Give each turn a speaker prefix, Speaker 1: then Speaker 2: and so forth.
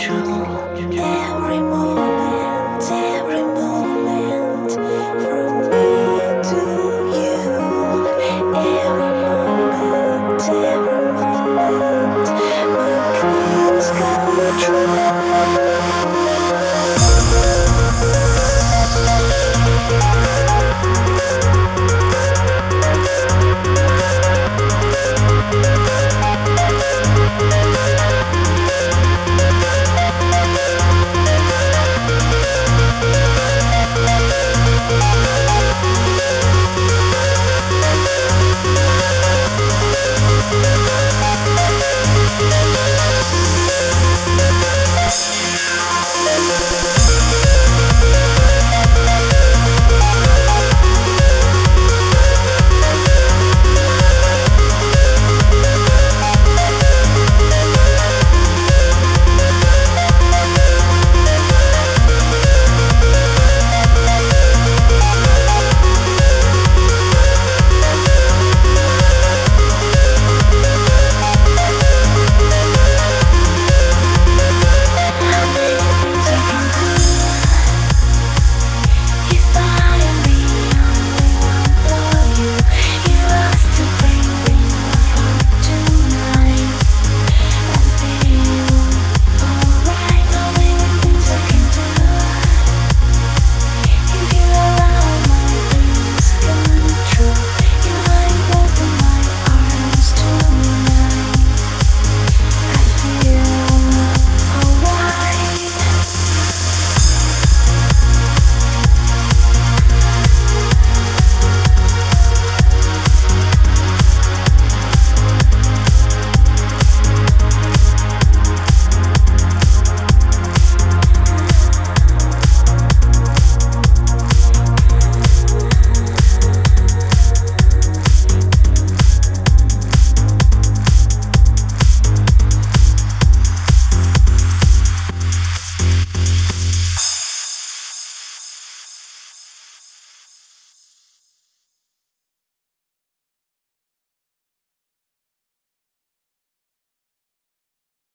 Speaker 1: true.